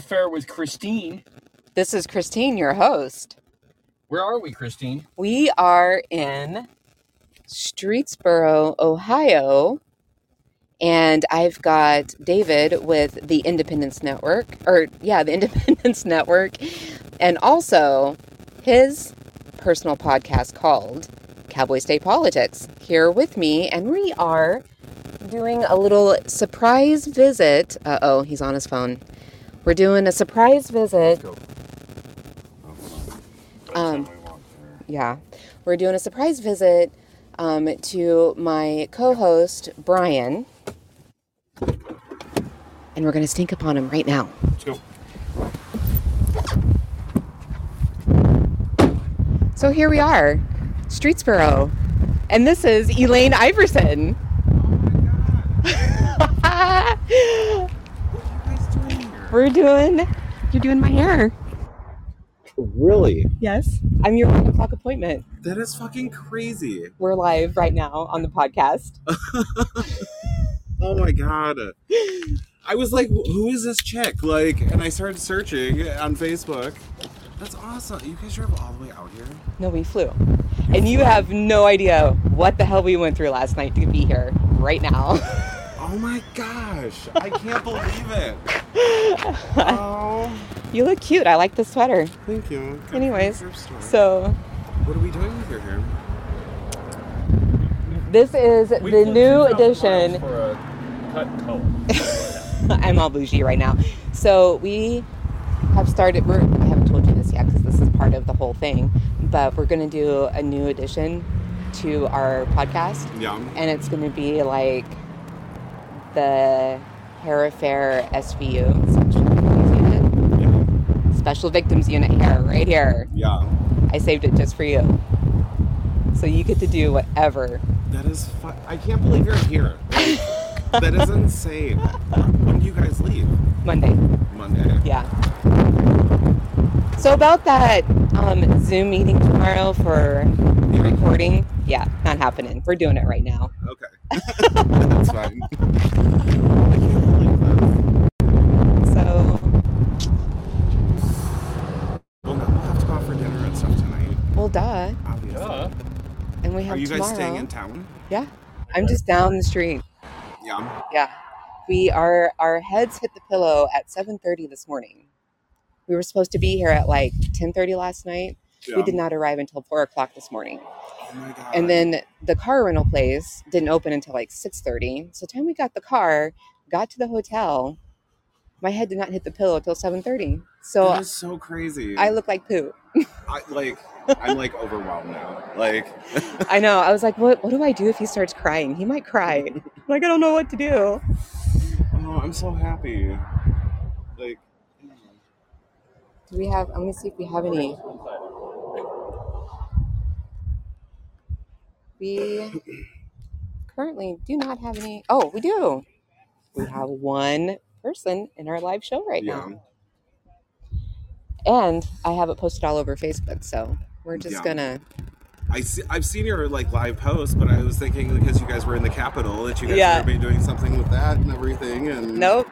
Affair with Christine. This is Christine, your host. Where are we, Christine? We are in Streetsboro, Ohio, and I've got David with the Independence Network, or yeah, the Independence Network, and also his personal podcast called Cowboy State Politics here with me, and we are doing a little surprise visit. Uh oh, he's on his phone. We're doing a surprise visit. Um, yeah, we're doing a surprise visit um, to my co-host Brian, and we're gonna stink upon him right now. Let's go. So here we are, Streetsboro, and this is Elaine Iverson. We're doing. You're doing my hair. Really? Yes, I'm your one o'clock appointment. That is fucking crazy. We're live right now on the podcast. Oh my god. I was like, who is this chick? Like, and I started searching on Facebook. That's awesome. You guys drove all the way out here? No, we flew, and you have no idea what the hell we went through last night to be here right now. Oh my gosh. I can't believe it. Oh, you look cute. I like the sweater. thank you. Good Anyways. So what are we doing with your hair? this is the new edition. For a cut color. I'm all bougie right now. So we have started. We're, I haven't told you this yet because this is part of the whole thing. But we're going to do a new edition to our podcast, Yeah. and it's going to be like the Hair Affair SVU Special Victims Unit. Yeah. Special Victims Unit hair right here. Yeah. I saved it just for you. So you get to do whatever. That is fu- I can't believe you're here. That is insane. When do you guys leave? Monday. Monday. Yeah. So about that um, Zoom meeting tomorrow for the recording, yeah, not happening. We're doing it right now. Okay. That's fine. I can't believe that. So, Well, now we'll have to go out for dinner and stuff tonight, well, duh. obviously. Duh. And we have Are you guys staying in town? Yeah, I'm just down the street. Yeah. Yeah, we are. Our heads hit the pillow at 7:30 this morning. We were supposed to be here at like 10:30 last night. yeah. We did not arrive until four o'clock this morning. Oh my god. and then the car rental place didn't open until like 6.30 so the time we got the car got to the hotel my head did not hit the pillow until 7.30 so that is so crazy. i look like poo I like. I'm like overwhelmed now. Like. i know i was like what, what do i do if he starts crying he might cry like i don't know what to do Oh, I'm so happy. Like. do we have i'm gonna see if we have any we currently do not have any oh we do we have one person in our live show right Yeah. now and I have it posted all over Facebook. So we're just Yeah. gonna. I see, I've seen your like live posts, but I was thinking because you guys were in the Capitol that you guys Yeah. were doing something with that and everything. And Nope.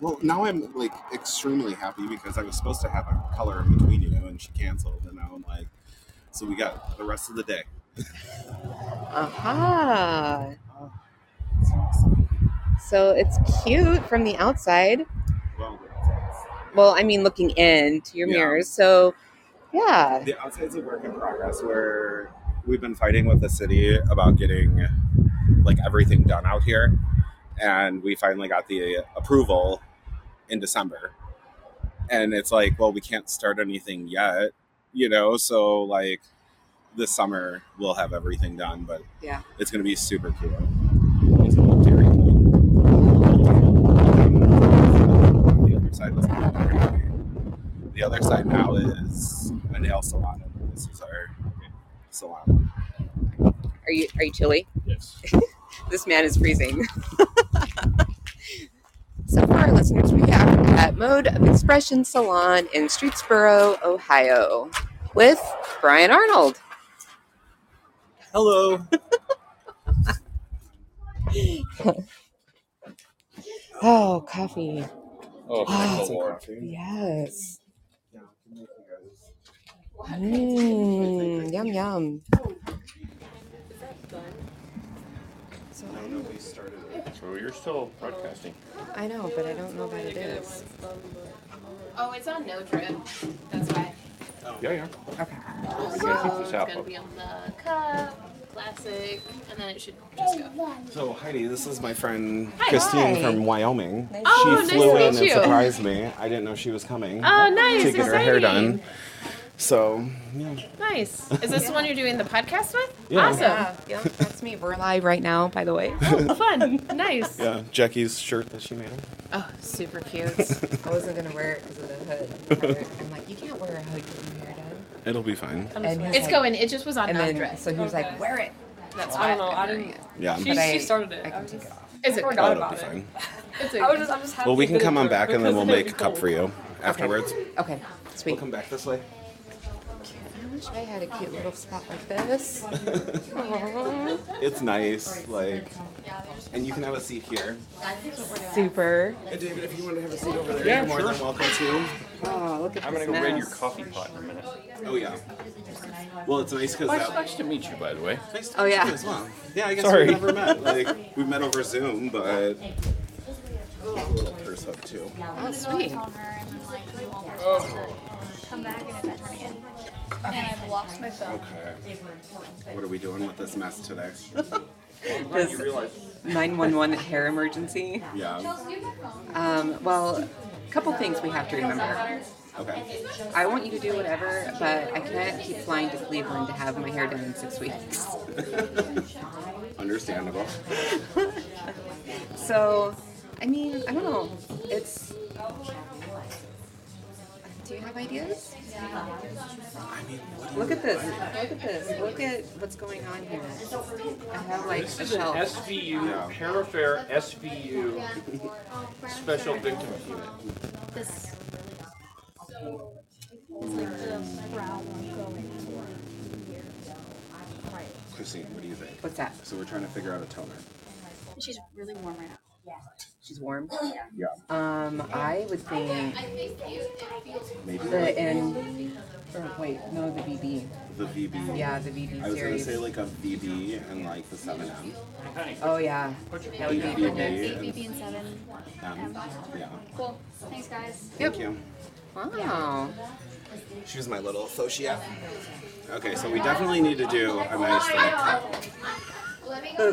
Well, now I'm like extremely happy because I was supposed to have a color in between you, and she canceled, and now I'm like, so we got the rest of the day. Aha. It's awesome. So it's cute from the outside. Well, I mean, looking into your Yeah. mirrors. So, yeah. the outside's a work in progress. Where we've been fighting with the city about getting like everything done out here, and we finally got the approval in December. And it's like, well, we can't start anything yet, you know. So like, this summer we'll have everything done, but Yeah. it's gonna be super cute. It's a little dairy The other side was not. The other side now is a nail salon. and This is our salon. Are you are you chilly? Yes. This man is freezing. so for our listeners, we are at Mode of Expression Salon in Streetsboro, Ohio, with Brian Arnold. Hello. Oh, coffee. Oh, oh, thank the Some Lord. coffee. Yes. Yeah, I can make you guys- Mmm. Yum yum. So I don't know we started. So you're still broadcasting. I know, but I don't know what it is. Oh, it's on no drip. That's why. Yeah, yeah. Okay. We gotta keep So it's gonna be on the cup, classic, and then it should just go. So Heidi, this is my friend Hi. Christine Hi. from Wyoming. Oh, she nice flew to in meet and you. surprised me. I didn't know she was coming Oh, nice! to get her hair done. So yeah, Nice. Is this the one you're doing the podcast with? Yeah. Awesome. Yeah, yeah, that's me. We're live right now, by the way. Oh, fun. Nice. yeah, Jackie's shirt that she made. Oh, super cute. I wasn't gonna wear it because of the hood. I'm like, you can't wear a hood getting your hair done. It'll be fine. And he's It's like- going. It just was on And non then, drip. so he was like, wear it. That's I don't know. I I'm wearing didn't. it. Yeah. She, But I- she started it. I I, can take it off. Is it? Oh, forgot it'll be it. fine. It's a, I was just. I'm just happy. Well, we can get come it on through back and then because we'll it'll make be a cup cold. for you afterwards. Okay, We'll sweet. come back this way. I wish I had a cute little spot like this. It's nice, like, and you can have a seat here. Super. And David, if you want to have a seat over there, Yeah, you're more sure. than welcome to. Oh, look at that. I'm gonna go raid your coffee pot in a minute. Oh yeah. Well, it's nice because Nice, that. Uh, nice to meet you, by the way. Nice to Oh, meet yeah. you as well. Yeah, I guess Sorry. we've never met. Like we've met over Zoom, but a little purse hook too. Oh, sweet. come back and it's at again. And I've lost my phone. Okay. What are we doing with this mess today? This 911 hair emergency. Yeah. Um, well, a couple things we have to remember. Okay. I want you to do whatever, but I can't keep flying to Cleveland to have my hair done in six weeks. Understandable. So, I mean, I don't know. It's. Do you have ideas? I mean, Look at this. Look at this. Look at what's going on here. I have like This a is an shelf. SVU, Yeah. Hair Affair SVU Special Victims Unit. This is like the brow one going for years. Right. Christine, what do you think? What's that? So we're trying to figure out a toner. She's really warm right now. She's warm. Yeah. Um, I would think Maybe the like N. Or wait, no, the VB. the VB. Yeah, the VB I was gonna say like a VB and like the 7M. Oh yeah, that would be VB good. Eight and BB and seven. M. Yeah. Cool. Thanks, guys. Thank you. Wow. She's my little associate. Okay, so we definitely need to do a nice like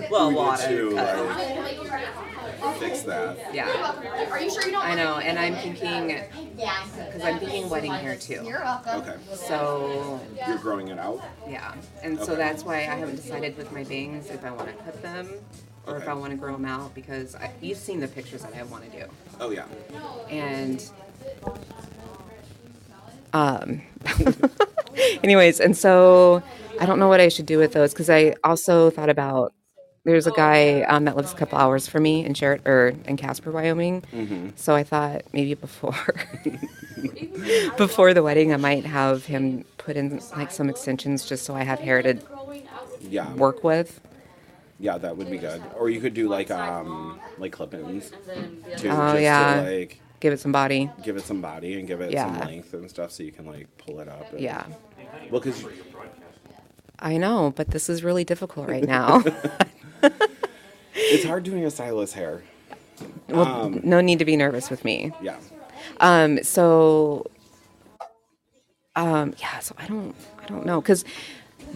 Well, we water. to like fix that. Yeah. Are you sure you don't? I know, and I'm thinking because I'm thinking wedding hair too. You're welcome. Okay. So You're growing it out? yeah, and so Okay. that's why I haven't decided with my bangs if I want to cut them or if I want to grow them out because I, you've seen the pictures that I want to do. Oh yeah. and um anyways and so i don't know what i should do with those because i also thought about there's a guy um, that lives a couple hours from me in Sheridan or in Casper, Wyoming. Mm-hmm. So I thought maybe before before the wedding, I might have him put in like some extensions just so I have hair to Yeah. work with. Yeah, that would be good. Or you could do like um like clip-ins too, Oh, yeah. to like Give it some body. give it some body and give it some length and stuff, so you can like pull it up. and- Yeah, Well, because I know, but this is really difficult right now. it's hard doing a stylist hair. well, Um, no need to be nervous with me. Yeah. Um, so, um, yeah, so I don't, I don't know, because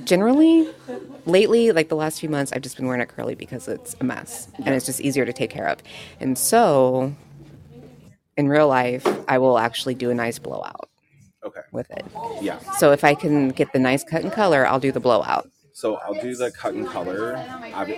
generally, lately, like the last few months, I've just been wearing it curly because it's a mess and it's just easier to take care of. And so, in real life, I will actually do a nice blowout Okay. with it. Yeah. So if I can get the nice cut and color, I'll do the blowout. So I'll do the cut and color.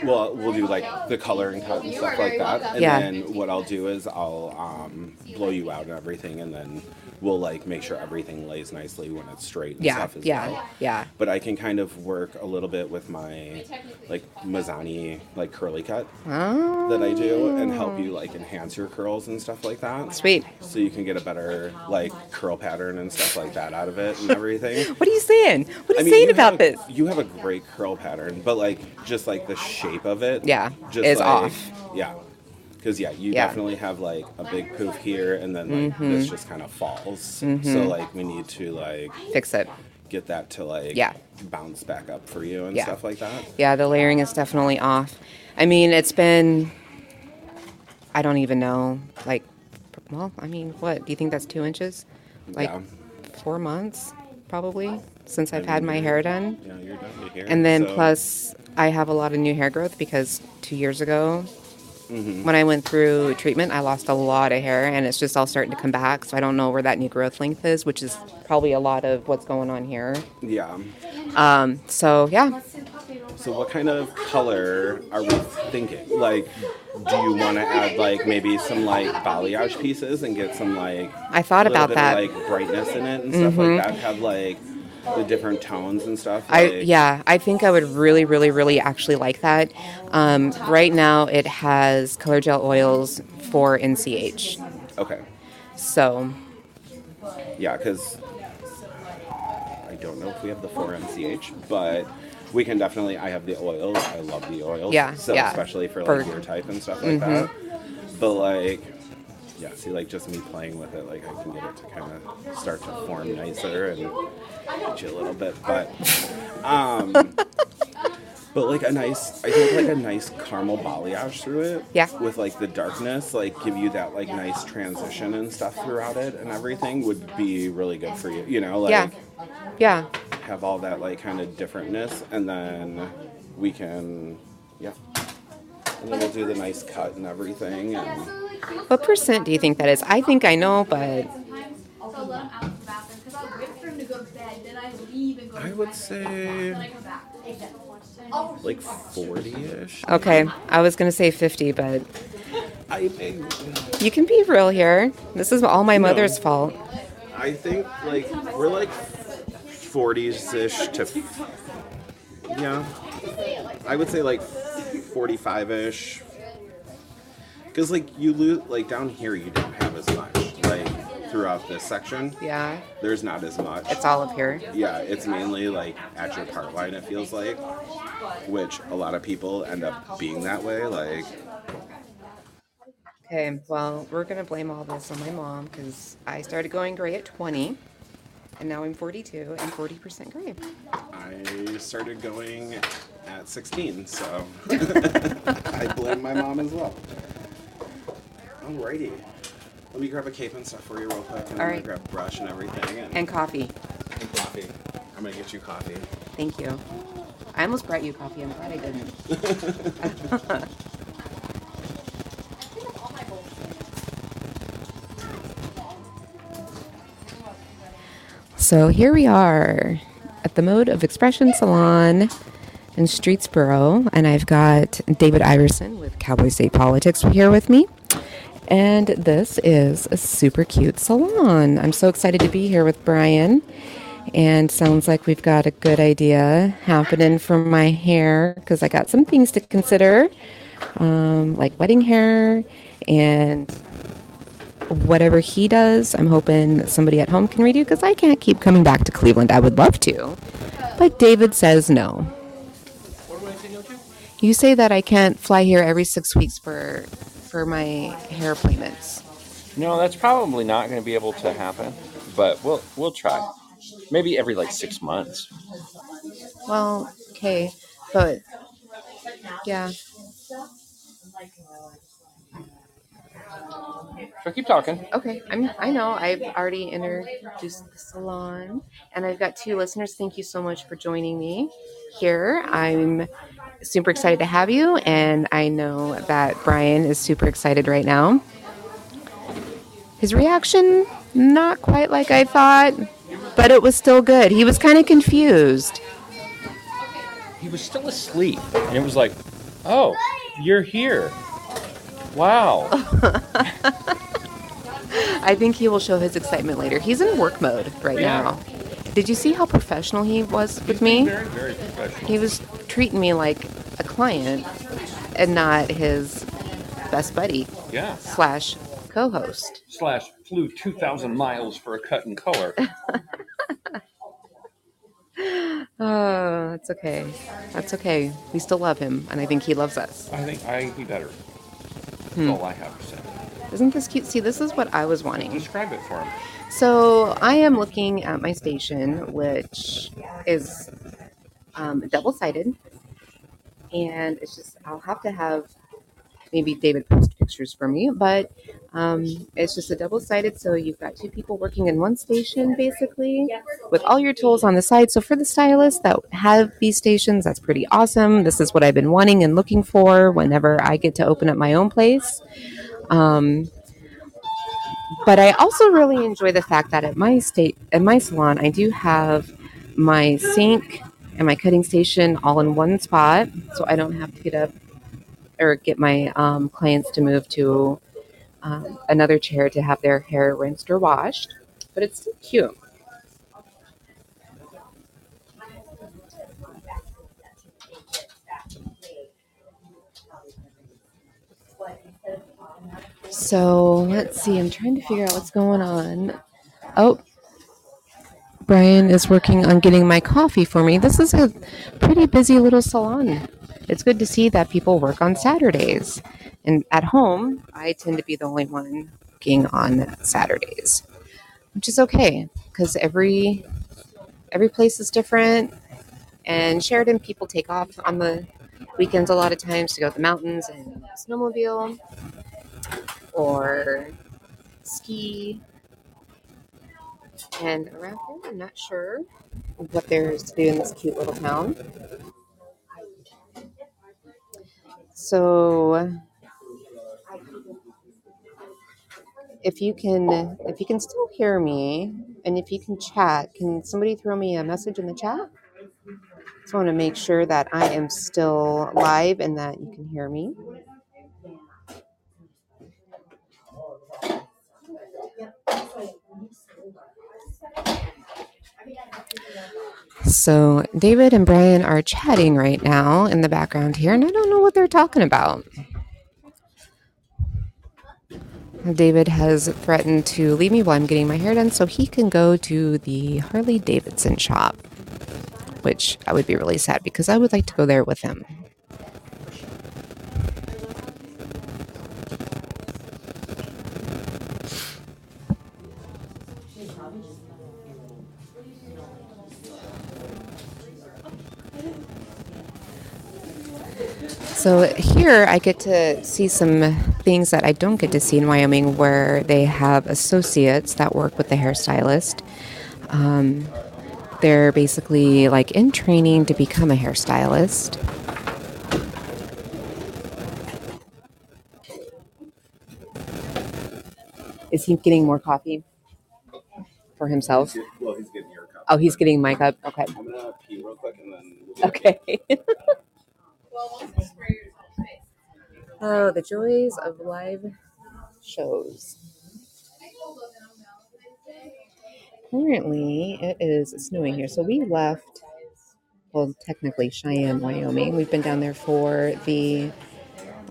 Well, we'll do like the color and cut and stuff like that. And Yeah. then what I'll do is I'll um, blow you out and everything, and then we'll like make sure everything lays nicely when it's straight and Yeah, stuff as yeah, well. yeah. But I can kind of work a little bit with my like Mazzani like curly cut Oh, that I do and help you like enhance your curls and stuff like that. sweet. So you can get a better like curl pattern and stuff like that out of it and everything. What are you saying? What are I you mean, saying you about have, this? You have a great curl pattern, but like just like the shape of it, Yeah, just is like, off. Yeah, Because yeah, you Yeah. definitely have like a big poof here, and then like Mhm. this just kind of falls. So Mhm. like we need to like Fix it. get that to like Yeah. bounce back up for you and Yeah. stuff like that. Yeah, the layering is definitely off. I mean, it's been, I don't even know, like, well, I mean, what? Do you think that's two inches? Like yeah. four months, probably, since I've had my hair done. Yeah, you're done. And then so- plus, I have a lot of new hair growth because two years ago, Mhm. when I went through treatment, I lost a lot of hair and it's just all starting to come back. So I don't know where that new growth length is, which is probably a lot of what's going on here. Yeah. Um, so yeah, So what kind of color are we thinking? Like, do you want to add like maybe some like balayage pieces and get some like I thought about that. of, like brightness in it and stuff Mhm. like that? Have like the different tones and stuff. I like- yeah, I think I would really, really, really actually like that. Um, right now, it has color gel oils for NCH. Okay. So Yeah, because I don't know if we have the 4MCH, but we can definitely. I have the oils. I love the oils. Yeah, So yeah. especially for For- like your type and stuff like Mhm. that. But like, yeah. See, like just me playing with it, like I can get it to kind of start to form nicer and you a little bit, but um. But like a nice, I think like a nice caramel balayage through it. Yeah. With like the darkness, like give you that like nice transition and stuff throughout it and everything would be really good for you. You know, like yeah, yeah. have all that like kind of differentness and then we can, yeah. And then we'll do the nice cut and everything and What percent do you think that is? I think I know, but So let him out of the bathroom because I'll wait for him to go to bed. Then I leave and go. I to would say Then I come back. Like 40-ish. okay. I was gonna say fifty, but I, you can be real here. This is all my No. mother's fault. I think like we're like 40s-ish to yeah. I would say like 45-ish. Cuz like you lose like down here you don't have as much like throughout this section. Yeah, There's not as much. it's all up here. yeah, it's mainly like at your part line it feels like, which a lot of people end up being that way like Okay, well, we're gonna blame all this on my mom because I started going gray at twenty, and now I'm forty-two and forty percent gray. I started going at 16, so I blame my mom as well. Alrighty. Let me grab a cape and stuff for you real quick, and I'm Alright. gonna grab a brush and everything, and, And coffee. and coffee. I'm gonna get you coffee. Thank you. I almost brought you coffee. I'm glad I didn't. So here we are at the Mode of Expression Salon in Streetsboro, and I've got David Iverson with Cowboy State Politics here with me. And this is a super cute salon. I'm so excited to be here with Brian. And sounds like we've got a good idea happening for my hair because I got some things to consider, um, like wedding hair and whatever he does. I'm hoping somebody at home can redo because I can't keep coming back to Cleveland. I would love to, but David says no. You say that I can't fly here every six weeks for for my hair appointments. No, that's probably not going to be able to happen, but we'll we'll try. Maybe every like six months. Well, okay, but yeah, So keep talking. okay. I'm I know I've already introduced the salon, and I've got two listeners. Thank you so much for joining me here. I'm super excited to have you, and I know that Brian is super excited right now. His reaction, not quite like I thought, but it was still good. He was kind of confused. He was still asleep, and it was like, "Oh, you're here! Wow!" I think he will show his excitement later. He's in work mode right now. Did you see how professional he was with me? Very, very professional. He was treating me like a client and not his best buddy Yeah. slash co-host. Slash flew two thousand miles for a cut and color. Oh, that's okay. That's okay. We still love him, and I think he loves us. I think I think he better. That's hmm. all I have to say. Isn't this cute? See, this is what I was wanting. Describe it for him. So I am looking at my station, which is um, double sided, and it's just I'll have to have maybe David post pictures for me, but um, it's just a double sided. So you've got two people working in one station basically with all your tools on the side. So for the stylists that have these stations, that's pretty awesome. This is what I've been wanting and looking for whenever I get to open up my own place. Um, but I also really enjoy the fact that at my state at my salon I do have my sink and my cutting station all in one spot, so I don't have to get up or get my um, clients to move to um, another chair to have their hair rinsed or washed. But it's still cute. So let's see. I'm trying to figure out what's going on. Oh, Brian is working on getting my coffee for me. This is a pretty busy little salon. It's good to see that people work on Saturdays. And at home, I tend to be the only one working on Saturdays, which is okay because every every place is different. And Sheridan people take off on the weekends a lot of times to go to the mountains and snowmobile or ski. And around here, I'm not sure what there's to do in this cute little town. So, if you can, if you can still hear me, and if you can chat, can somebody throw me a message in the chat? Just want to make sure that I am still live and that you can hear me. So, David and Brian are chatting right now in the background here, and I don't know what they're talking about. David has threatened to leave me while I'm getting my hair done so he can go to the Harley Davidson shop, which I would be really sad because I would like to go there with him. So here I get to see some things that I don't get to see in Wyoming where they have associates that work with the hairstylist. Um, they're basically like in training to become a hairstylist. Is he getting more coffee for himself? Well, he's getting your cup. Oh, he's getting my cup. Okay. I'm gonna pee real quick and then. We'll Okay. Oh, the joys of live shows. Currently, it is snowing here. So we left, well, technically Cheyenne, Wyoming. We've been down there for the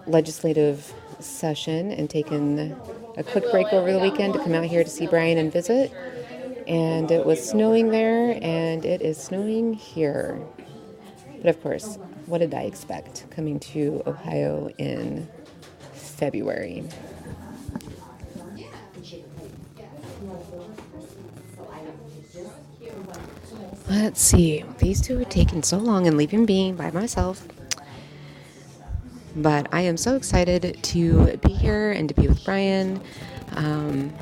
legislative session and taken a quick break over the weekend to come out here to see Brian and visit. And it was snowing there, and it is snowing here. But of course, what did I expect coming to Ohio in February? Let's see. These two are taking so long and leaving me by myself. But I am so excited to be here and to be with Brian. Um,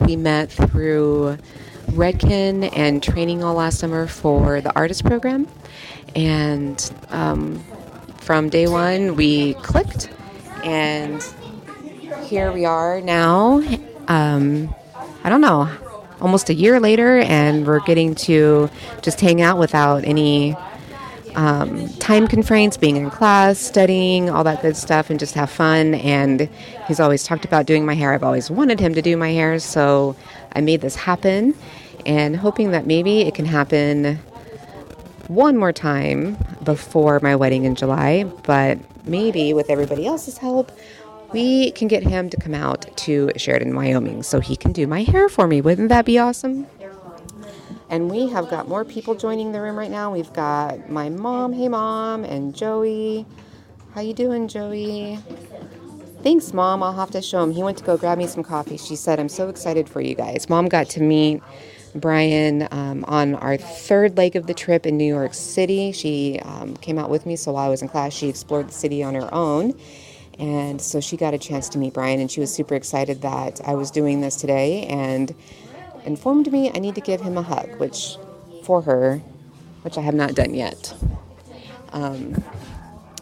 we met through Redken and training all last summer for the artist program. And um, from day one, we clicked. And here we are now. Um, I don't know, almost a year later, and we're getting to just hang out without any um, time constraints, being in class, studying, all that good stuff, and just have fun. And he's always talked about doing my hair. I've always wanted him to do my hair, so I made this happen, and hoping that maybe it can happen one more time before my wedding in July. But maybe with everybody else's help, we can get him to come out to Sheridan, Wyoming, so he can do my hair for me. Wouldn't that be awesome? And we have got more people joining the room right now. We've got my mom, hey mom, and Joey. How you doing, Joey? Thanks, Mom. I'll have to show him. He went to go grab me some coffee. She said, I'm so excited for you guys. Mom got to meet Brian um, on our third leg of the trip in New York City. She um, came out with me, so while I was in class, she explored the city on her own. And so she got a chance to meet Brian, and she was super excited that I was doing this today and informed me I need to give him a hug, which for her, which I have not done yet. Um,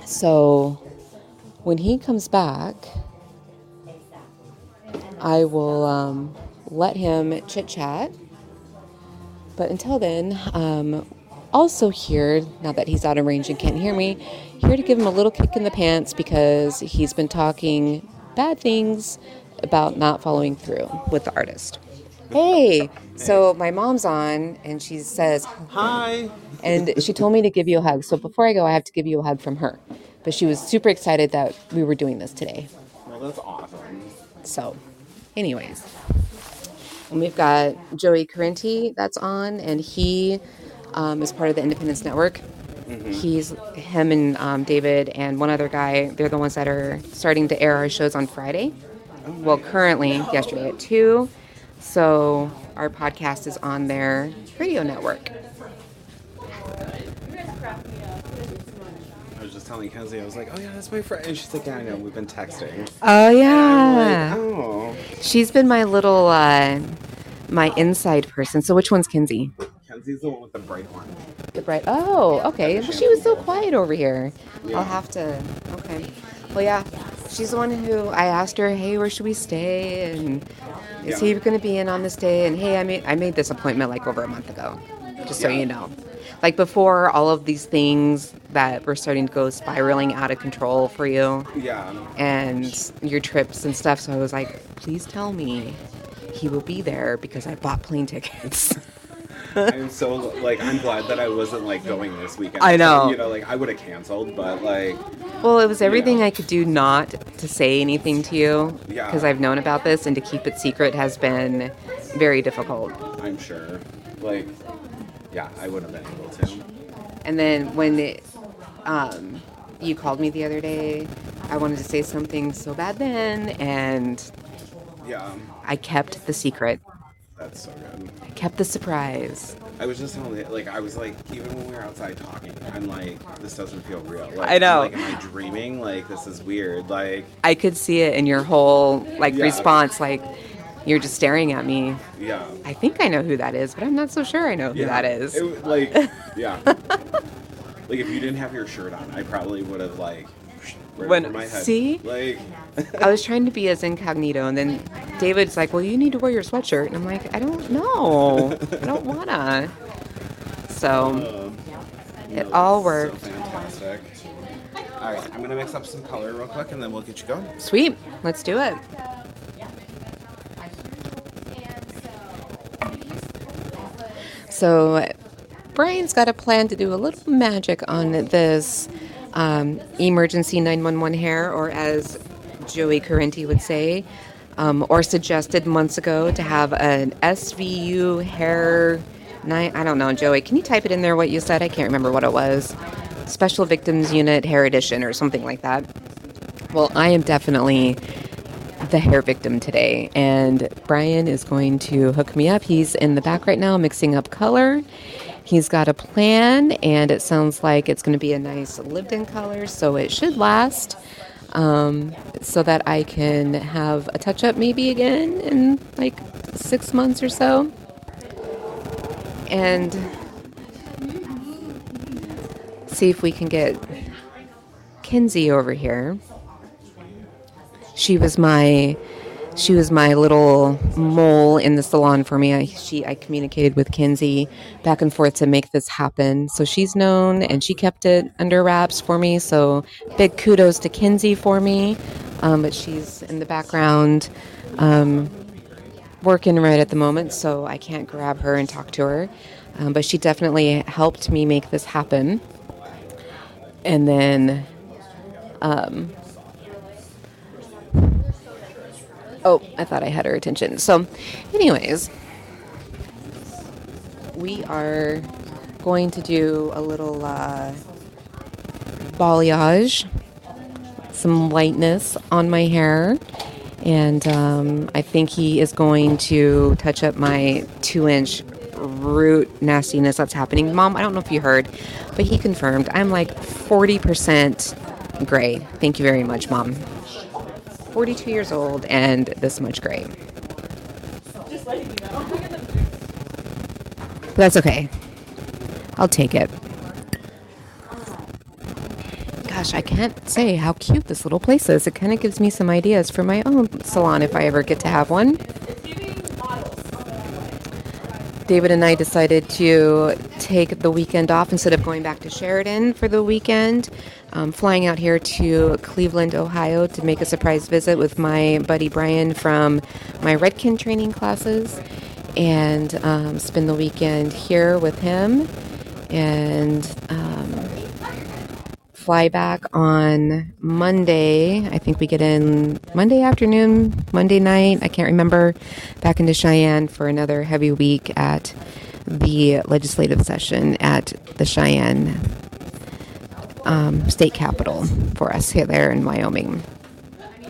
so when he comes back, I will um, let him chit chat. But until then, um, also here, now that he's out of range and can't hear me, here to give him a little kick in the pants because he's been talking bad things about not following through with the artist. Hey, so my mom's on and she says, Hi. and she told me to give you a hug. So before I go, I have to give you a hug from her. But she was super excited that we were doing this today. Well, that's awesome. So, anyways, and we've got Joey Carenti that's on, and he um, is part of the Independence Network. He's him and um, David and one other guy. They're the ones that are starting to air our shows on Friday. Well, currently yesterday at two. So our podcast is on their radio network. I was just telling Kenzie, I was like, oh yeah, that's my friend. And she's like, yeah, I know. We've been texting. Oh yeah. like, oh. She's been my little uh my inside person. So which one's Kinsey? Kenzie's the one with the bright one. The bright. Oh, okay. Well, she was so quiet over here. I'll have to. Okay. Well, yeah. She's the one who I asked her, "Hey, where should we stay?" And is he going to be in on this day? And hey, I made I made this appointment like over a month ago, just so you know. Like before all of these things that were starting to go spiraling out of control for you Yeah. and your trips and stuff. So I was like, please tell me he will be there because I bought plane tickets. I'm so like I'm glad that I wasn't like going this weekend. I know. You know, like I would have canceled, but like Well, it was everything I could do not to say anything to you Yeah. because I've known about this and to keep it secret has been very difficult. I'm sure. Like yeah, I wouldn't have been able to. And then when it, um, you called me the other day, I wanted to say something so bad then, and Yeah. I kept the secret. That's so good. I kept the surprise. I was just telling like I was like even when we were outside talking, I'm like this doesn't feel real. Like, I know. Like, am I dreaming? Like this is weird. Like I could see it in your whole like Yeah. response, like you're just staring at me. yeah. I think I know who that is, but I'm not so sure I know who yeah. that is. It, like yeah. like if you didn't have your shirt on, I probably would have like When- my head. see? Like I was trying to be as incognito, and then David's like, "Well, you need to wear your sweatshirt," and I'm like, "I don't know, I don't wanna." So um, it no, all worked. So fantastic. All right, I'm gonna mix up some color real quick, and then we'll get you going. Sweet, let's do it. So Brian's got a plan to do a little magic on this um, emergency 911 hair, or as Joey Carenti would say, um, or suggested months ago to have an SVU hair. Nine, I don't know, Joey. Can you type it in there? What you said? I can't remember what it was. Special Victims Unit Hair Edition, or something like that. Well, I am definitely the hair victim today, and Brian is going to hook me up. He's in the back right now mixing up color. He's got a plan, and it sounds like it's going to be a nice lived in color, so it should last. Um, so that I can have a touch up maybe again in like six months or so. And see if we can get Kinsey over here she was my she was my little mole in the salon for me. I she I communicated with Kinsey back and forth to make this happen. So she's known and she kept it under wraps for me. So big kudos to Kinsey for me. Um, but she's in the background um, working right at the moment, so I can't grab her and talk to her. Um, but she definitely helped me make this happen. And then Oh, I thought I had her attention. So, anyways, we are going to do a little uh, balayage some lightness on my hair. And um, I think he is going to touch up my two inch root nastiness that's happening. Mom, I don't know if you heard, but he confirmed I'm like 40% gray. Thank you very much, Mom. 42 years old and this much gray. But that's okay. I'll take it. Gosh, I can't say how cute this little place is. It kind of gives me some ideas for my own salon if I ever get to have one. David and I decided to take the weekend off instead of going back to Sheridan for the weekend. Um, flying out here to Cleveland, Ohio to make a surprise visit with my buddy Brian from my Redken training classes and um, spend the weekend here with him and um, fly back on Monday. I think we get in Monday afternoon, Monday night. I can't remember. Back into Cheyenne for another heavy week at the legislative session at the Cheyenne um, state capitol for us here there in Wyoming.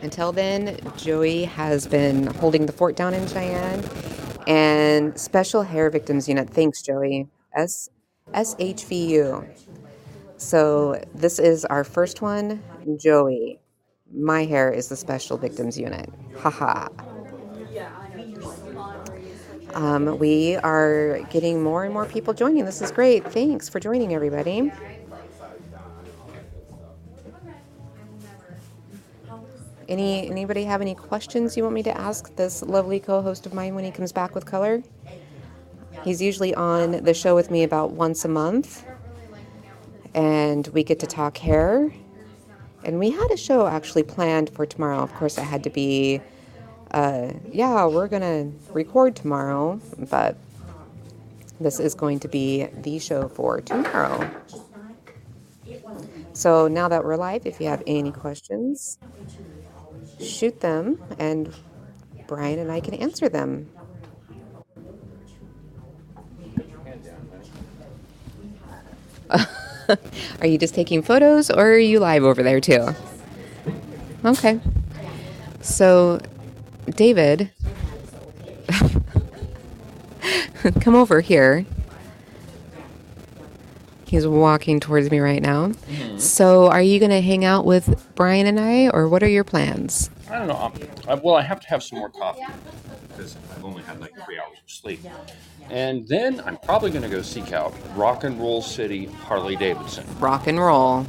Until then, Joey has been holding the fort down in Cheyenne and Special Hair Victims Unit. Thanks, Joey. S SHVU. So this is our first one, Joey. My hair is the Special Victims Unit. Haha. Um, we are getting more and more people joining. This is great. Thanks for joining, everybody. Any anybody have any questions you want me to ask this lovely co-host of mine when he comes back with color? He's usually on the show with me about once a month, and we get to talk hair. And we had a show actually planned for tomorrow. Of course, I had to be, uh, yeah, we're gonna record tomorrow, but this is going to be the show for tomorrow. So now that we're live, if you have any questions, shoot them, and Brian and I can answer them. are you just taking photos or are you live over there too? Okay. So, David, come over here. He's walking towards me right now. Mm-hmm. So, are you going to hang out with Brian and I, or what are your plans? I don't know. I, well, I have to have some more coffee because I've only had like three hours of sleep. And then I'm probably going to go seek out Rock and Roll City Harley Davidson. Rock and roll.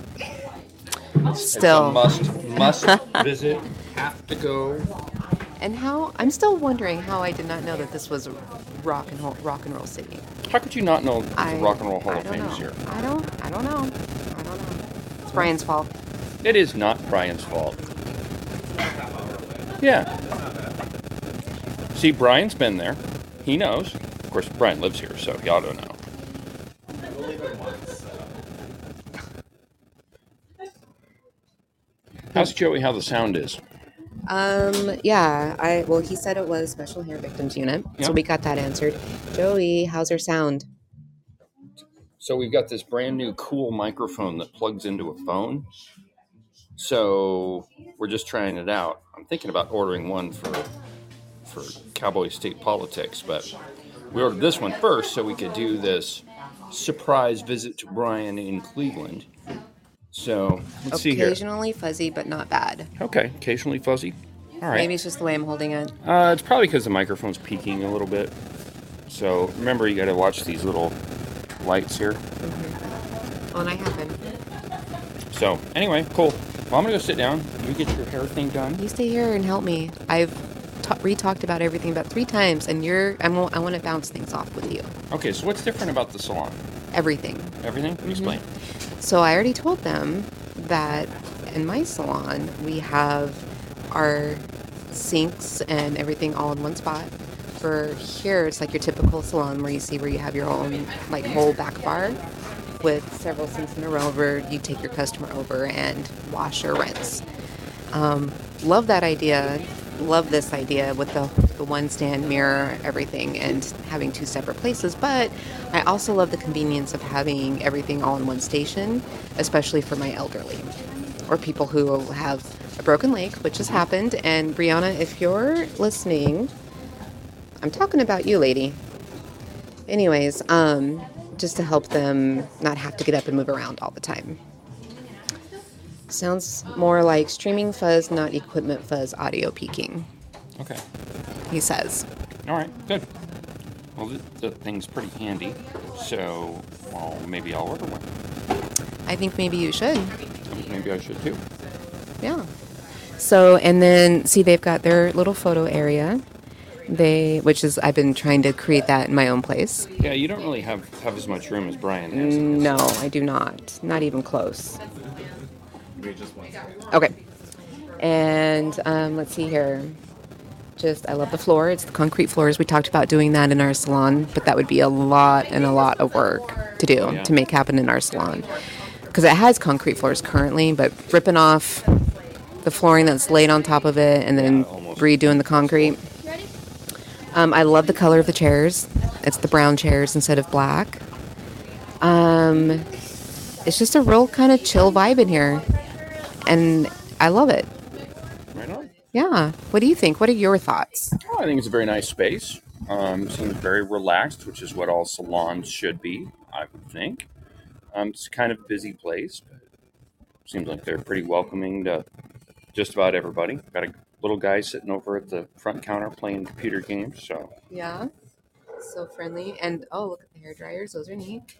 Still. It's a must must visit. Have to go. And how? I'm still wondering how I did not know that this was rock and roll, rock and roll city. How could you not know the I, Rock and Roll Hall I of don't Fame know. is here? I don't. I don't know. I don't know. It's Brian's fault. It is not Brian's fault. Yeah. See, Brian's been there. He knows. Of course, Brian lives here, so he ought to know. Ask Joey how the sound is. Um. Yeah. I. Well, he said it was special hair victims unit, Yeah. so we got that answered. Joey, how's her sound? So we've got this brand new cool microphone that plugs into a phone. So we're just trying it out. I'm thinking about ordering one for for Cowboy State Politics, but we ordered this one first so we could do this surprise visit to Brian in Cleveland. So let's see here. Occasionally fuzzy, but not bad. Okay, occasionally fuzzy. All right. Maybe it's just the way I'm holding it. Uh, it's probably because the microphone's peaking a little bit. So remember, you got to watch these little lights here. Oh, and I haven't. So anyway, cool. Well, I'm gonna go sit down. You get your hair thing done. You stay here and help me. I've ta- re-talked about everything about three times, and you're. I'm, I want to bounce things off with you. Okay, so what's different about the salon? Everything. Everything? Explain. So I already told them that in my salon we have our sinks and everything all in one spot. For here, it's like your typical salon where you see where you have your own like whole back bar with several sinks in a row where you take your customer over and wash or rinse. Um, love that idea. Love this idea with the, the one stand mirror, everything, and having two separate places. But I also love the convenience of having everything all in one station, especially for my elderly. or people who have a broken leg, which has happened. And Brianna, if you're listening, I'm talking about you, lady. Anyways, um, just to help them not have to get up and move around all the time. Sounds more like streaming fuzz, not equipment fuzz audio peaking, Okay. he says. All right. Good. Well, the, the thing's pretty handy, so well, maybe I'll order one. I think maybe you should. Maybe I should too. Yeah. So, and then see, they've got their little photo area. They, which is, I've been trying to create that in my own place. Yeah, you don't really have have as much room as Brian has. No, I do not. Not even close. We just want Okay. And um, let's see here. Just, I love the floor. It's the concrete floors. We talked about doing that in our salon, but that would be a lot and a lot of work to do Yeah. to make happen in our salon. Because it has concrete floors currently, but ripping off the flooring that's laid on top of it and then Yeah, redoing the concrete. Um, I love the color of the chairs. It's the brown chairs instead of black. Um, it's just a real kind of chill vibe in here, and I love it. Right on. Yeah. What do you think? What are your thoughts? Well, I think it's a very nice space. Um, seems very relaxed, which is what all salons should be, I would think. Um, it's kind of a busy place, but seems like they're pretty welcoming to just about everybody. Got a little guy sitting over at the front counter playing computer games. So, Yeah. So friendly, and oh, look at the hair dryers. Those are neat.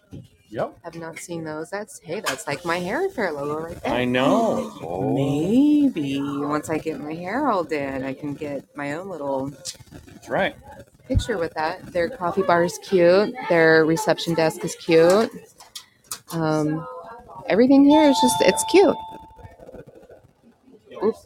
Yep. Have not seen those. That's hey, that's like my hair repair logo right there. I know. Oh, Maybe once I get my hair all done, I can get my own little that's right. picture with that. Their coffee bar is cute. Their reception desk is cute. Um, everything here is just it's cute. Oops.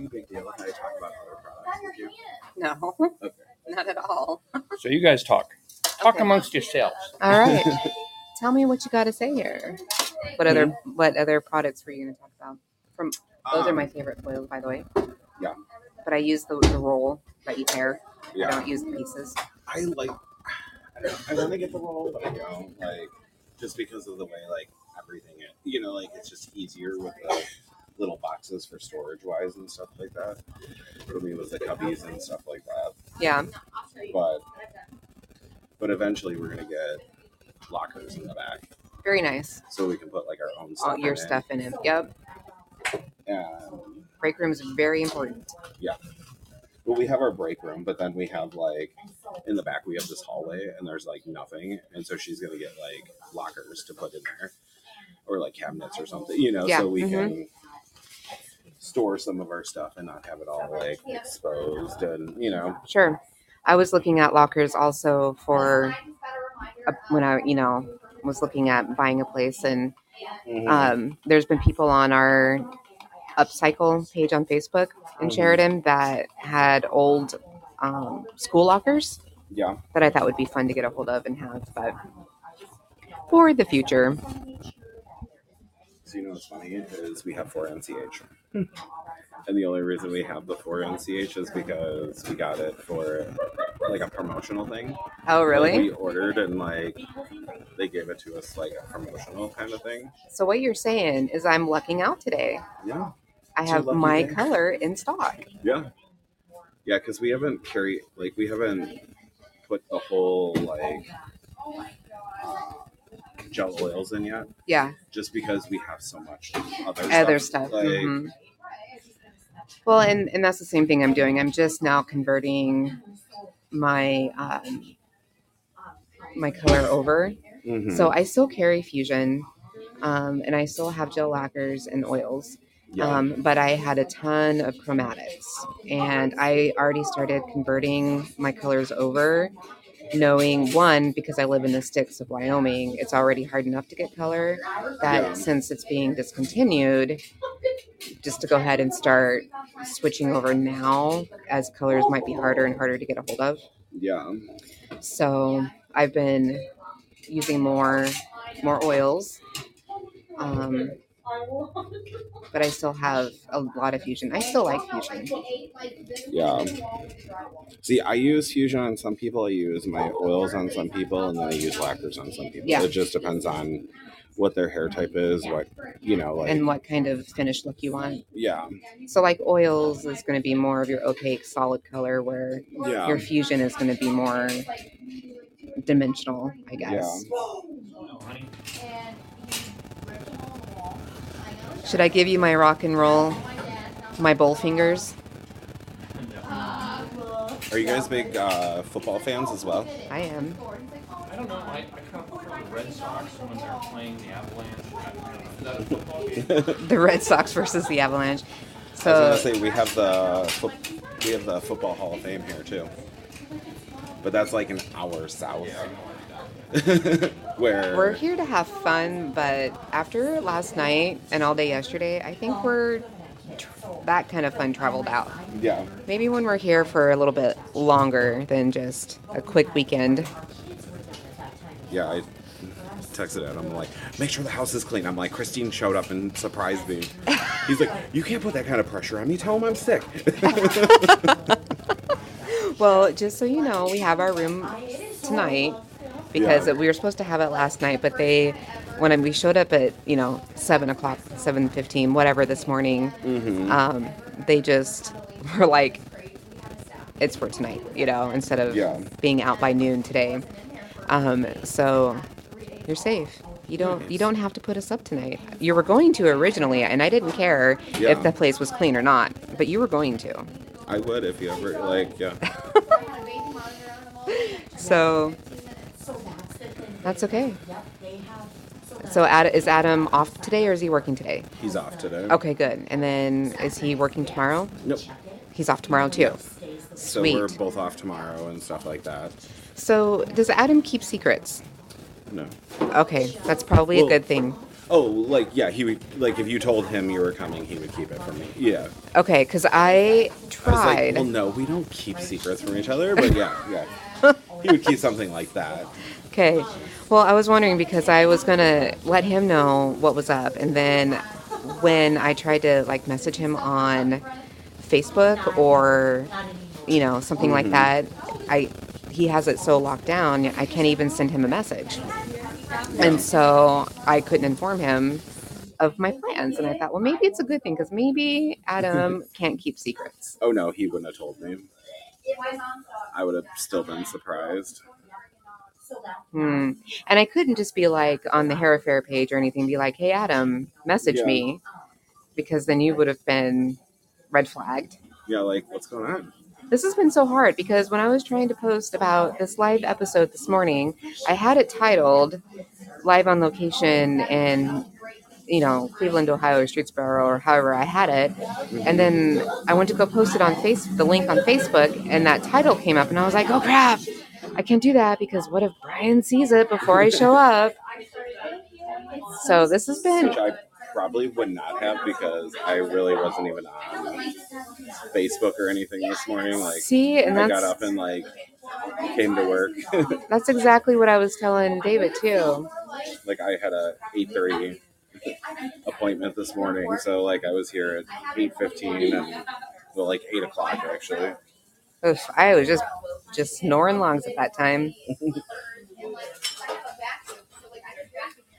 Now, is it going to be a big deal if I talk about other products with you? No, Okay. not at all. So you guys talk. Talk Okay. amongst yourselves. All right. Tell me what you got to say here. What other what other products were you going to talk about? From those are Um, my favorite foils, by the way. Yeah. But I use the, the roll that you tear. I Yeah, don't use the pieces. I like. I, don't I want to get the roll, but I don't like just because of the way like everything. It, you know, like it's just easier with the little boxes for storage wise and stuff like that. For me, was the cubbies and stuff like that. Yeah. But but eventually, we're gonna get lockers in the back Very nice. so we can put like our own stuff. All your in it. stuff in it. Yep. And Break room is very important. Yeah. Well, we have our break room, but then we have like in the back we have this hallway, and there's like nothing, and so she's gonna get like lockers to put in there, or like cabinets or something, you know, Yeah, so we mhm. can store some of our stuff and not have it all like exposed, and you know, Sure. I was looking at lockers also for uh, when I, you know, was looking at buying a place, and Mm-hmm. um, there's been people on our upcycle page on Facebook in Mhm. Sheridan that had old um, school lockers yeah, that I thought would be fun to get a hold of and have, but for the future. So you know what's funny is we have four NCH, and the only reason we have the four NCH is because we got it for like a promotional thing. Oh, Like, really? we ordered and like they gave it to us like a promotional kind of thing. So what you're saying is I'm lucking out today. Yeah. I have my color in stock. Yeah. Yeah, because we haven't carried like we haven't put the whole like gel oils in yet, Yeah, just because we have so much other other stuff. stuff. Like, mhm. Well, and and that's the same thing I'm doing. I'm just now converting my um, my color over. mhm. So I still carry Fusion, um, and I still have gel lacquers and oils. yeah. Um, but I had a ton of chromatics, and I already started converting my colors over, knowing one because I live in the sticks of Wyoming, it's already hard enough to get color. That Yeah. since it's being discontinued, just to go ahead and start switching over now, as colors might be harder and harder to get a hold of. yeah. So I've been using more more oils. Um, but I still have a lot of fusion. I still like fusion. Yeah. See, I use fusion on some people. I use my oils on some people, and then I use lacquers on some people. Yeah. It just depends on what their hair type is. What you know, like and what kind of finish look you want. yeah, So like oils is going to be more of your opaque solid color where yeah, your fusion is going to be more dimensional, I guess. Should I give you my rock and roll, my bowl fingers? Are you guys big uh, football fans as well? I am. I don't know. I, I kind of the Red Sox when they're playing the Avalanche. I don't know. Is that a football game? The Red Sox versus the Avalanche. I was So gonna say we have the fo- we have the football Hall of Fame here too, but that's like an hour south. Where we're here to have fun, but after last night and all day yesterday, I think we're that kind of fun traveled out. yeah, Maybe when we're here for a little bit longer than just a quick weekend. yeah, I texted Adam. I'm like, make sure the house is clean. I'm like, Christine showed up and surprised me. He's like, you can't put that kind of pressure on me. Tell him I'm sick. Well, just so you know, we have our room tonight because Yeah. we were supposed to have it last night, but they, when we showed up at you know seven o'clock, seven fifteen, whatever this morning, um, they just were like, "It's for tonight," you know, instead of Yeah. being out by noon today. Um, so you're safe. You don't you don't have to put us up tonight. You were going to originally, and I didn't care Yeah. if the place was clean or not, but you were going to. I would if you ever like, yeah. So that's okay. So Ad, is Adam off today or is he working today? He's off today. Okay, good. And then is he working tomorrow? Nope. He's off tomorrow too. So Sweet. we're both off tomorrow and stuff like that. So does Adam keep secrets? No. Okay, that's probably a good thing. Oh, like yeah, he would like if you told him you were coming, he would keep it from me. Yeah. Okay, because I I was tried. like, well, no, we don't keep secrets from each other, but yeah, yeah. he would keep something like that. Okay. Well, I was wondering because I was gonna let him know what was up, and then when I tried to like message him on Facebook or you know something like mm-hmm. that, I he has it so locked down I can't even send him a message, and so I couldn't inform him of my plans. And I thought, well, maybe it's a good thing because maybe Adam can't keep secrets. Oh no, he wouldn't have told me. I would have still been surprised. Hmm. And I couldn't just be like on the hair affair page or anything, be like, hey, Adam, message Yeah. me. Because then you would have been red flagged. Yeah, like what's going on? This has been so hard because when I was trying to post about this live episode this morning, I had it titled Live on Location in, you know, Cleveland, Ohio, or Streetsboro, or however I had it. And then I went to go post it on face the link on Facebook, and that title came up, and I was like, oh crap, I can't do that because what if Brian sees it before I show up? So this has been Which I probably would not have because I really wasn't even on Facebook or anything this morning. Like see, and I got up and like came to work. that's exactly what I was telling David too. like I had a eight thirty appointment this morning, so like I was here at eight fifteen and well like eight o'clock actually. Oof, I was just just snoring lungs at that time.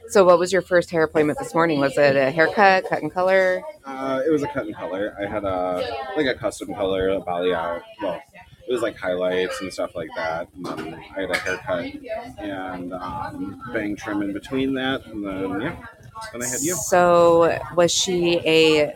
So, what was your first hair appointment this morning? Was it a haircut, cut and color? Uh, it was a cut and color. I had a like a custom color, a balayage. Well, it was like highlights and stuff like that. And then I had a haircut and um, bang trim in between that, and then yeah, then I had you. So, was she a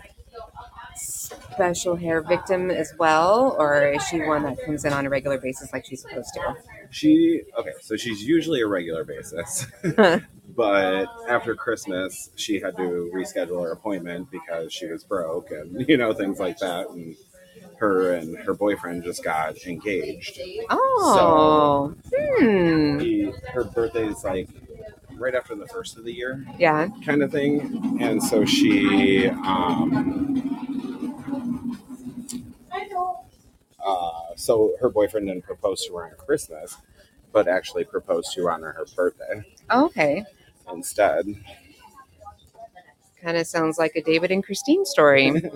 special hair victim as well, or is she one that comes in on a regular basis like she's supposed to? She okay, so she's usually a regular basis. but after Christmas, she had to reschedule her appointment because she was broke and you know things like that. And her and her boyfriend just got engaged. Oh, hmm. He, her birthday is like right after the first of the year, Yeah. kind of thing. And so she, um, uh, so her boyfriend didn't propose to her on Christmas, but actually proposed to her on her birthday Okay. instead. kind of sounds like a David and Christine story.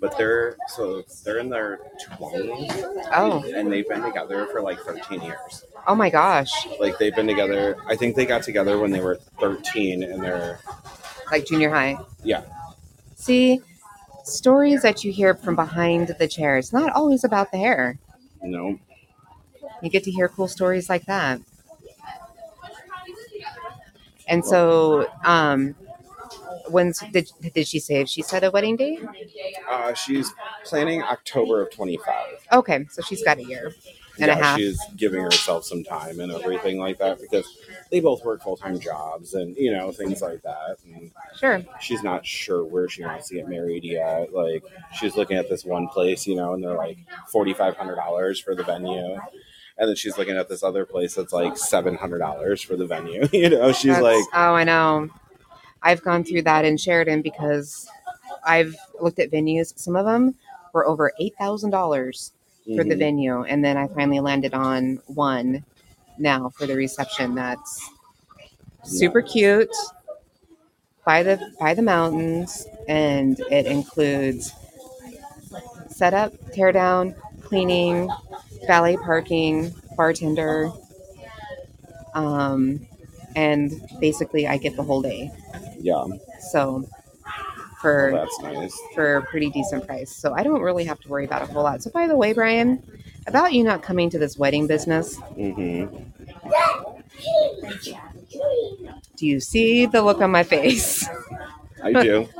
But they're so they're in their twenties, oh, and they've been together for like thirteen years. oh my gosh. Like they've been together. I think they got together when they were thirteen, and they're Like junior high. yeah. See, stories that you hear from behind the chair, it's not always about the hair. You know, You get to hear cool stories like that. And so, um, when's did, did she say if she set a wedding date? uh, she's planning October of twenty five. Okay, so she's got a year and a half. she's giving herself some time and everything like that because they both work full time jobs and you know things like that. And Sure. she's not sure where she wants to get married yet. Like she's looking at this one place, you know, and they're like forty five hundred dollars for the venue. And then she's looking at this other place that's like seven hundred dollars for the venue. you know, she's That's- like, oh, I know. I've gone through that in Sheridan because I've looked at venues. Some of them were over eight thousand dollars for the mhm. venue, and then I finally landed on one now for the reception. That's super cute by the by the mountains, and it includes setup, tear down, cleaning, valet parking, bartender, um, and basically I get the whole day. yeah, So for that's nice. for a pretty decent price. So I don't really have to worry about a whole lot. So by the way, Brian, about you not coming to this wedding business, hmm do you see the look on my face? I do.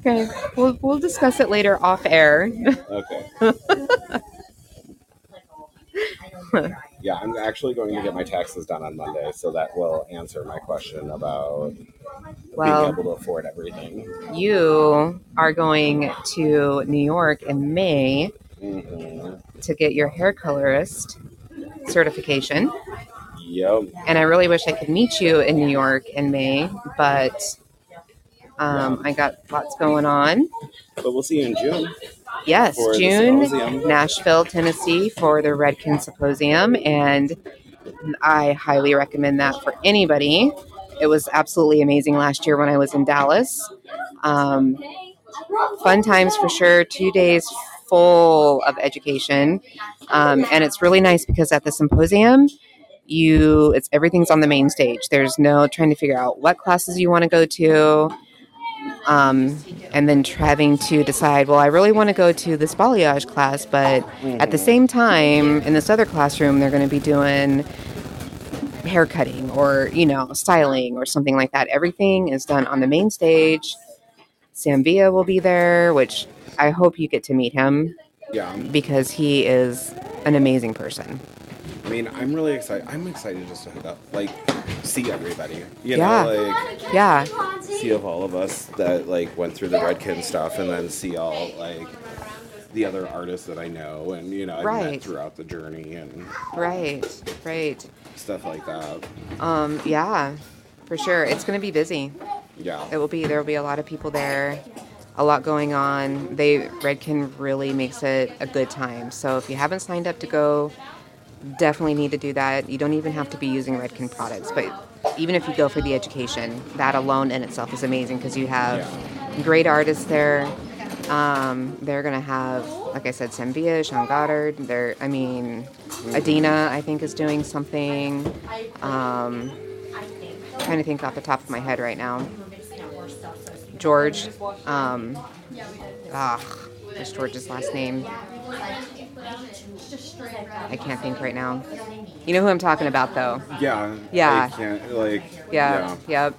Okay, we'll we'll discuss it later off air. Okay. Yeah, I'm actually going to get my taxes done on Monday, so that will answer my question about Well- being able to afford everything. You are going to New York in May hmm to get your hair colorist certification. Yep. and I really wish I could meet you in New York in May, but um, I got lots going on. But we'll see you in June. Yes, June. Nashville, Tennessee for the Redken Symposium, and I highly recommend that for anybody. It was absolutely amazing last year when I was in Dallas. Um, fun times for sure. Two days full of education, um, and it's really nice because at the symposium, you it's everything's on the main stage. There's no trying to figure out what classes you want to go to. Um, and then having to decide, well, I really want to go to this balayage class, but at the same time, in this other classroom, they're going to be doing hair cutting or, you know, styling or something like that. Everything is done on the main stage. Sam Villa will be there, which I hope you get to meet him Yeah. because he is an amazing person. I mean, I'm really excited. I'm excited just to hook up, like, see everybody. You Yeah. know, like, Yeah. see of all of us that, like, went through the Redken stuff and then see all, like, the other artists that I know and, you know, I've Right. met throughout the journey and Right. Right. Stuff like that. Um, yeah, for sure. It's going to be busy. Yeah. It will be. There will be a lot of people there. A lot going on. They Redken really makes it a good time. So if you haven't signed up to go, definitely need to do that. You don't even have to be using Redken products, but even if you go for the education, that alone in itself is amazing because you have great artists there. Um, they're gonna have, like I said, Sam Villa, Sean Goddard. They're, I mean, Adina, I think, is doing something. Um, trying to think off the top of my head right now. George. Um, ah, what's George's last name? I can't think right now. You know who I'm talking about, though. Yeah. Yeah. I can't, like, Yeah. Yep.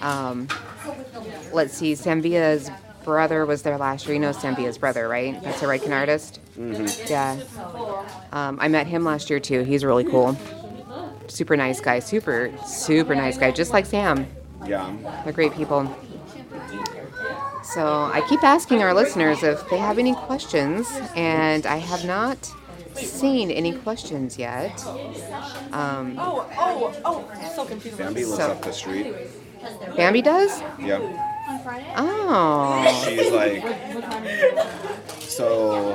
Um, let's see. Sam Villa's brother was there last year. You know Sam Villa's brother, right? That's a Redken artist. Mhm. Yeah. Um, I met him last year too. He's really cool. Super nice guy. Super, super nice guy. Just like Sam. Yeah. They're great people. So I keep asking our listeners if they have any questions, and I have not seen any questions yet. Um, Oh, oh, oh, so confused. Bambi lives So- up the street. Bambi does? Yep. On Friday? Oh. She's like, so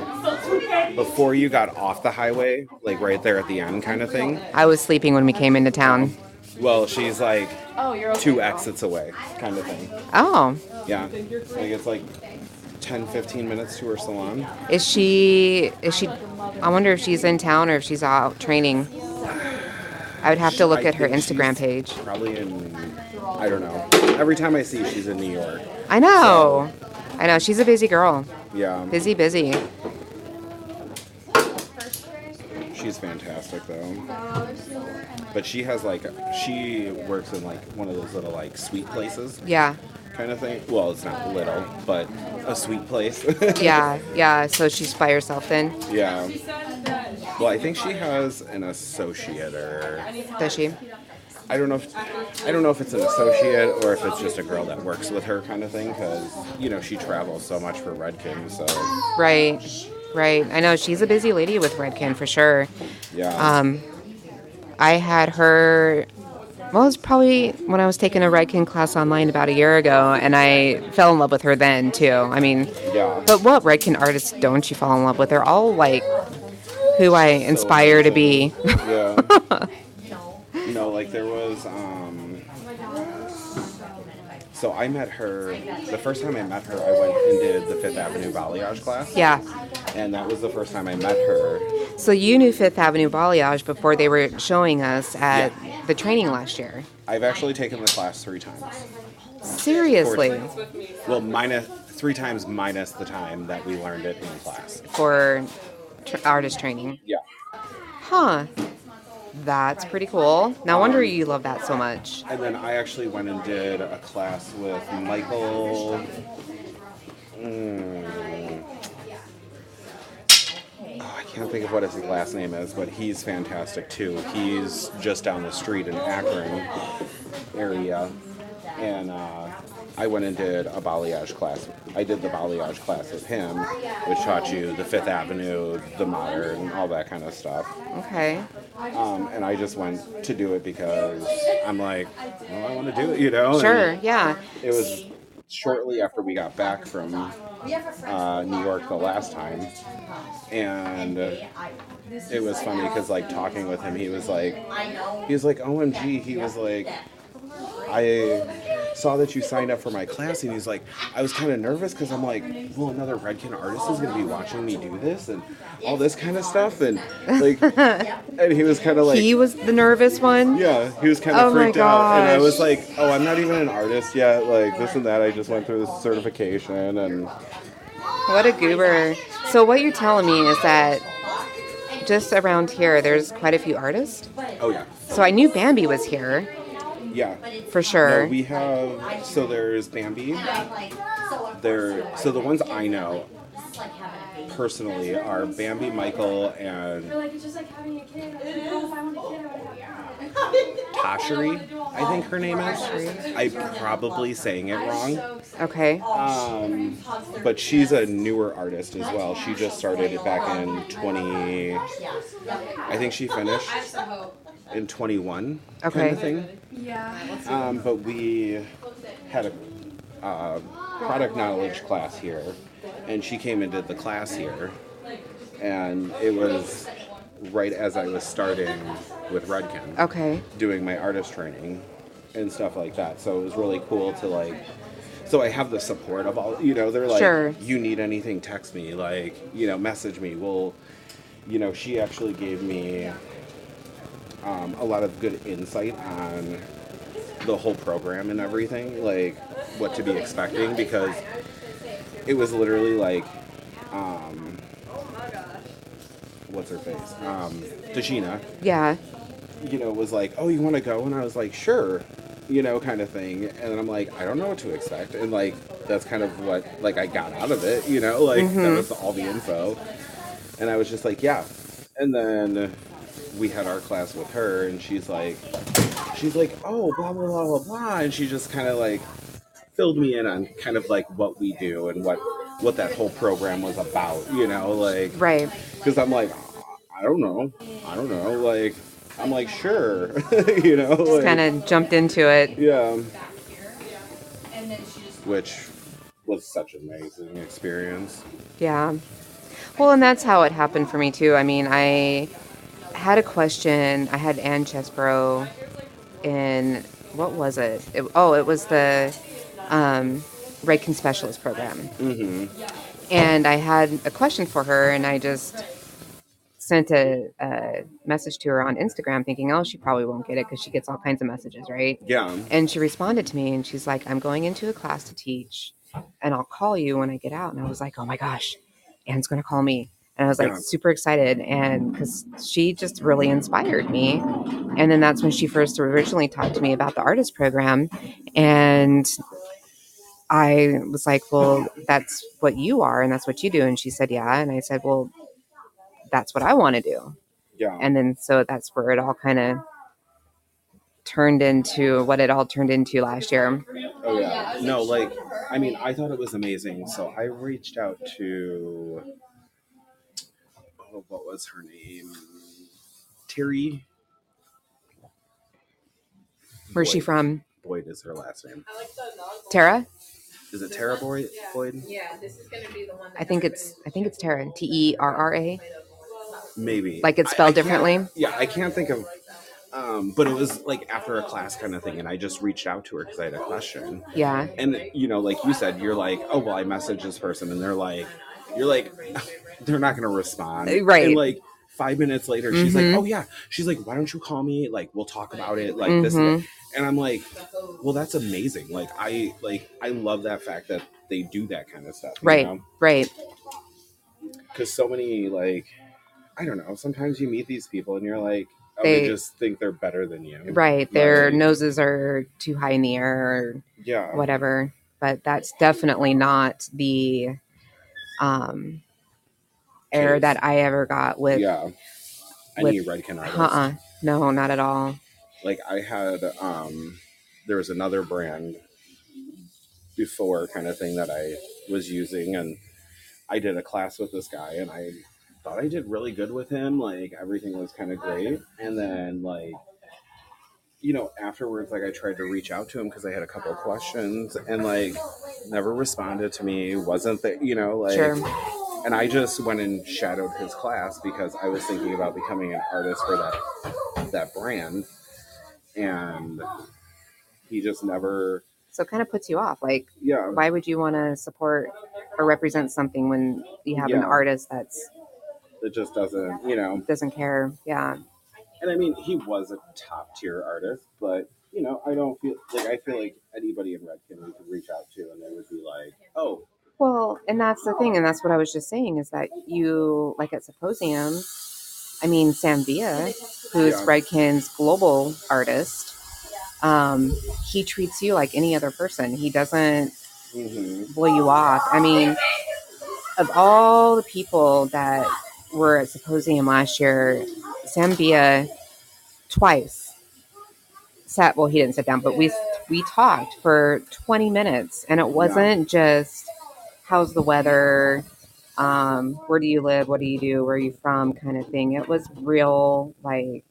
before you got off the highway, like right there at the end kind of thing. I was sleeping when we came into town. Well, she's like Oh, you're okay. two girl. exits away, kind of thing. Oh, Yeah. Like it's like 10, 15 minutes to her salon. is she? Is she? I wonder if she's in town or if she's out training. I would have to look I at her Instagram page. Probably in, I don't know. Every time I see she's in New York. I know. I know. She's a busy girl. Yeah. Busy, busy. She's fantastic though. But she has like, she works in like one of those little like sweet places Yeah. kind of thing. Well, it's not little, but a sweet place. Yeah. Yeah. So she's by herself then, yeah. Well, I think she has an associate or does she? I don't know if I don't know if it's an associate or if it's just a girl that works with her kind of thing because you know she travels so much for Redken. So Right. Right. I know she's a busy lady with Redken for sure. yeah, Um, I had her. Well, it was probably when I was taking a Redken class online about a year ago, and I fell in love with her then too. I mean, yeah. but what Redken artists don't you fall in love with? They're all like who I inspire to be. yeah. you know, like there was. um So I met her. The first time I met her, I went and did the Fifth Avenue balayage class. yeah. And that was the first time I met her. So you knew Fifth Avenue Balayage before they were showing us at the training last year. I've actually taken the class three times. Seriously, Well, minus three times minus the time that we learned it in class. for tr- artist training. Yeah. Huh. That's pretty cool. No wonder you love that so much. And then I actually went and did a class with Michael. Mm, oh, I can't think of what his last name is, but he's fantastic too. He's just down the street in Akron area, and uh, I went and did a balayage class. I did the balayage class with him, which taught you the Fifth Avenue, the modern, all that kind of stuff. Okay. Um, and I just went to do it because I'm like, well, I want to do it, you know? And Sure. Yeah. It was shortly after we got back from uh, New York the last time, and it was funny because like talking with him, he was like, he was like, OMG, he was like, I saw that you signed up for my class, and he's like, I was kind of nervous because I'm like, well, another Redken artist is gonna be watching me do this and all this kind of stuff, and like, and he was kind of like, He was the nervous one. yeah, he was kind Oh of my freaked out, and I was like, "Oh, I'm not even an artist yet. Like this and that. I just went through this certification, and What a goober. So what you're telling me is that just around here, there's quite a few artists. oh yeah, So I knew Bambi was here yeah. for No, sure. we have so there's Bambi. There, so the ones I know personally are Bambi, Michael, and Like it's just like having a kid. Like, oh, if I want a kid, I would have Tashiri. I think her name is. I'm probably saying it wrong. Okay. Um, but she's a newer artist as well. She just started it back in 20. I think she finished in 21 kind of thing. Yeah. Um, but we had a uh, product knowledge class here, and she came and did the class here, and it was right as I was starting with Redken Okay. doing my artist training and stuff like that. So it was really cool to like. So I have the support of all. You know, they're like, Sure. you need anything, text me. Like, you know, message me. Well, you know, she actually gave me um, a lot of good insight on the whole program and everything, like what to be expecting, because it was literally like, um, what's her face, um, Yeah. you know, was like, "Oh, you want to go?" And I was like, "Sure," you know, kind of thing. And I'm like, "I don't know what to expect," and like that's kind of what like I got out of it, you know, like that was all the info. And I was just like, "Yeah." And then we had our class with her, and she's like, she's like, "Oh, blah blah blah blah blah," and she just kind of like filled me in on kind of like what we do and what what that whole program was about, you know, like Right. because I'm like, I don't know, I don't know, like I'm like, sure, you know, like, Kind of jumped into it. yeah, which was such an amazing experience. Yeah. Well, and that's how it happened for me too. I mean, I had a question. I had Ann Chesbro in what was it? it oh, it was the um, Redken Specialist program. hmm and I had a question for her, and I just sent a, a message to her on Instagram, thinking, "Oh, she probably won't get it because she gets all kinds of messages, right?" Yeah. And she responded to me, and she's like, "I'm going into a class to teach, and I'll call you when I get out." And I was like, "Oh my gosh, Anne's going to call me." And I was like Yeah. super excited, and because she just really inspired me. And then that's when she first originally talked to me about the artist program, and I was like, Well, that's what you are and that's what you do. And she said, Yeah. And I said, Well, that's what I want to do. Yeah. And then so that's where it all kind of turned into what it all turned into last year. Oh yeah. No, like I mean, I thought it was amazing. So I reached out to oh, what was her name? Terry. Where's she from? Boyd is her last name. Tara? Is it Tara Boyd? Boyd? Yeah, this is gonna be the one. I think it's I think it's Tara. T E R R A. Maybe. Like it's I- I spelled differently. Yeah, I can't think of. Um, but it was like after a class kind of thing, and I just reached out to her because I had a question. Yeah. And you know, like you said, you're like, oh well, I messaged this person, and they're like, you're like, they're not gonna respond, Uh, right. And like five minutes later, she's Mhm. like, oh yeah, she's like, why don't you call me? Like we'll talk about it, like this. And, Mhm. that. and I'm like, well, that's amazing. Like I like I love that fact that they do that kind of stuff, you Right. know? Right. because so many like I don't know. Sometimes you meet these people and you're like, oh, they, They- just think they're better than you. Right. Their Like, noses are too high in the air or yeah, whatever. But that's definitely not the um Case. that I ever got with yeah. with- Any Redken artist. uh-uh. No, not at all. Like I had, um there was another brand before kind of thing that I was using, and I did a class with this guy, and I thought I did really good with him. Like everything was kind of great, and then like. You know, afterwards, like I tried to reach out to him because I had a couple of questions, and like never responded to me. Wasn't there, you know, like Sure. And I just went and shadowed his class because I was thinking about becoming an artist for that that brand, and he just never, So it kind of puts you off. Like, yeah, why would you want to support or represent something when you have an artist that's it just doesn't, you know. doesn't care? Yeah. And I mean, he was a top tier artist, but you know, I don't feel like I feel like anybody in Redken we could reach out to, and they would be like, oh, Well, and that's the thing, and that's what I was just saying is that you like at Symposium. I mean, Sam Villa, who's Yeah. Redken's global artist, um, he treats you like any other person. He doesn't mhm, blow you off. I mean, of all the people that were at Symposium last year, Sam Villa twice sat. Well, he didn't sit down, but we we talked for twenty minutes, and it wasn't just how's the weather, um, where do you live, what do you do, where are you from, kind of thing. It was real, like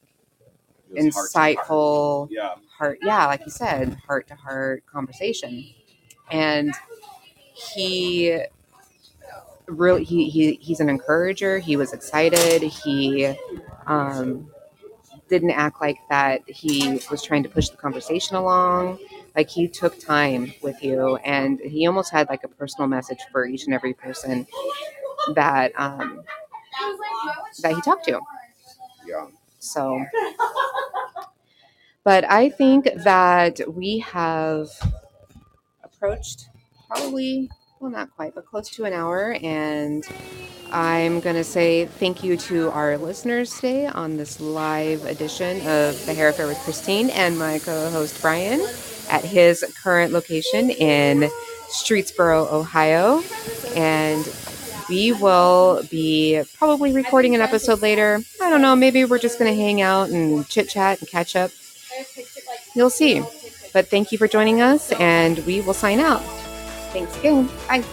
was heart heart. insightful yeah, heart yeah like you said heart to heart conversation. And he really he, he he's an encourager. He was excited. He um didn't act like that he was trying to push the conversation along like he took time with you and he almost had like a personal message for each and every person that um that he talked to yeah, so, but I think that we have approached probably, well, not quite, but close to an hour. And I'm going to say thank you to our listeners today on this live edition of The Hair Affair with Christine and my co host Brian at his current location in Streetsboro, Ohio. And we will be probably recording an episode later. I don't know. Maybe we're just going to hang out and chit chat and catch up. You'll see. But thank you for joining us, and we will sign out. Thanks again. Bye.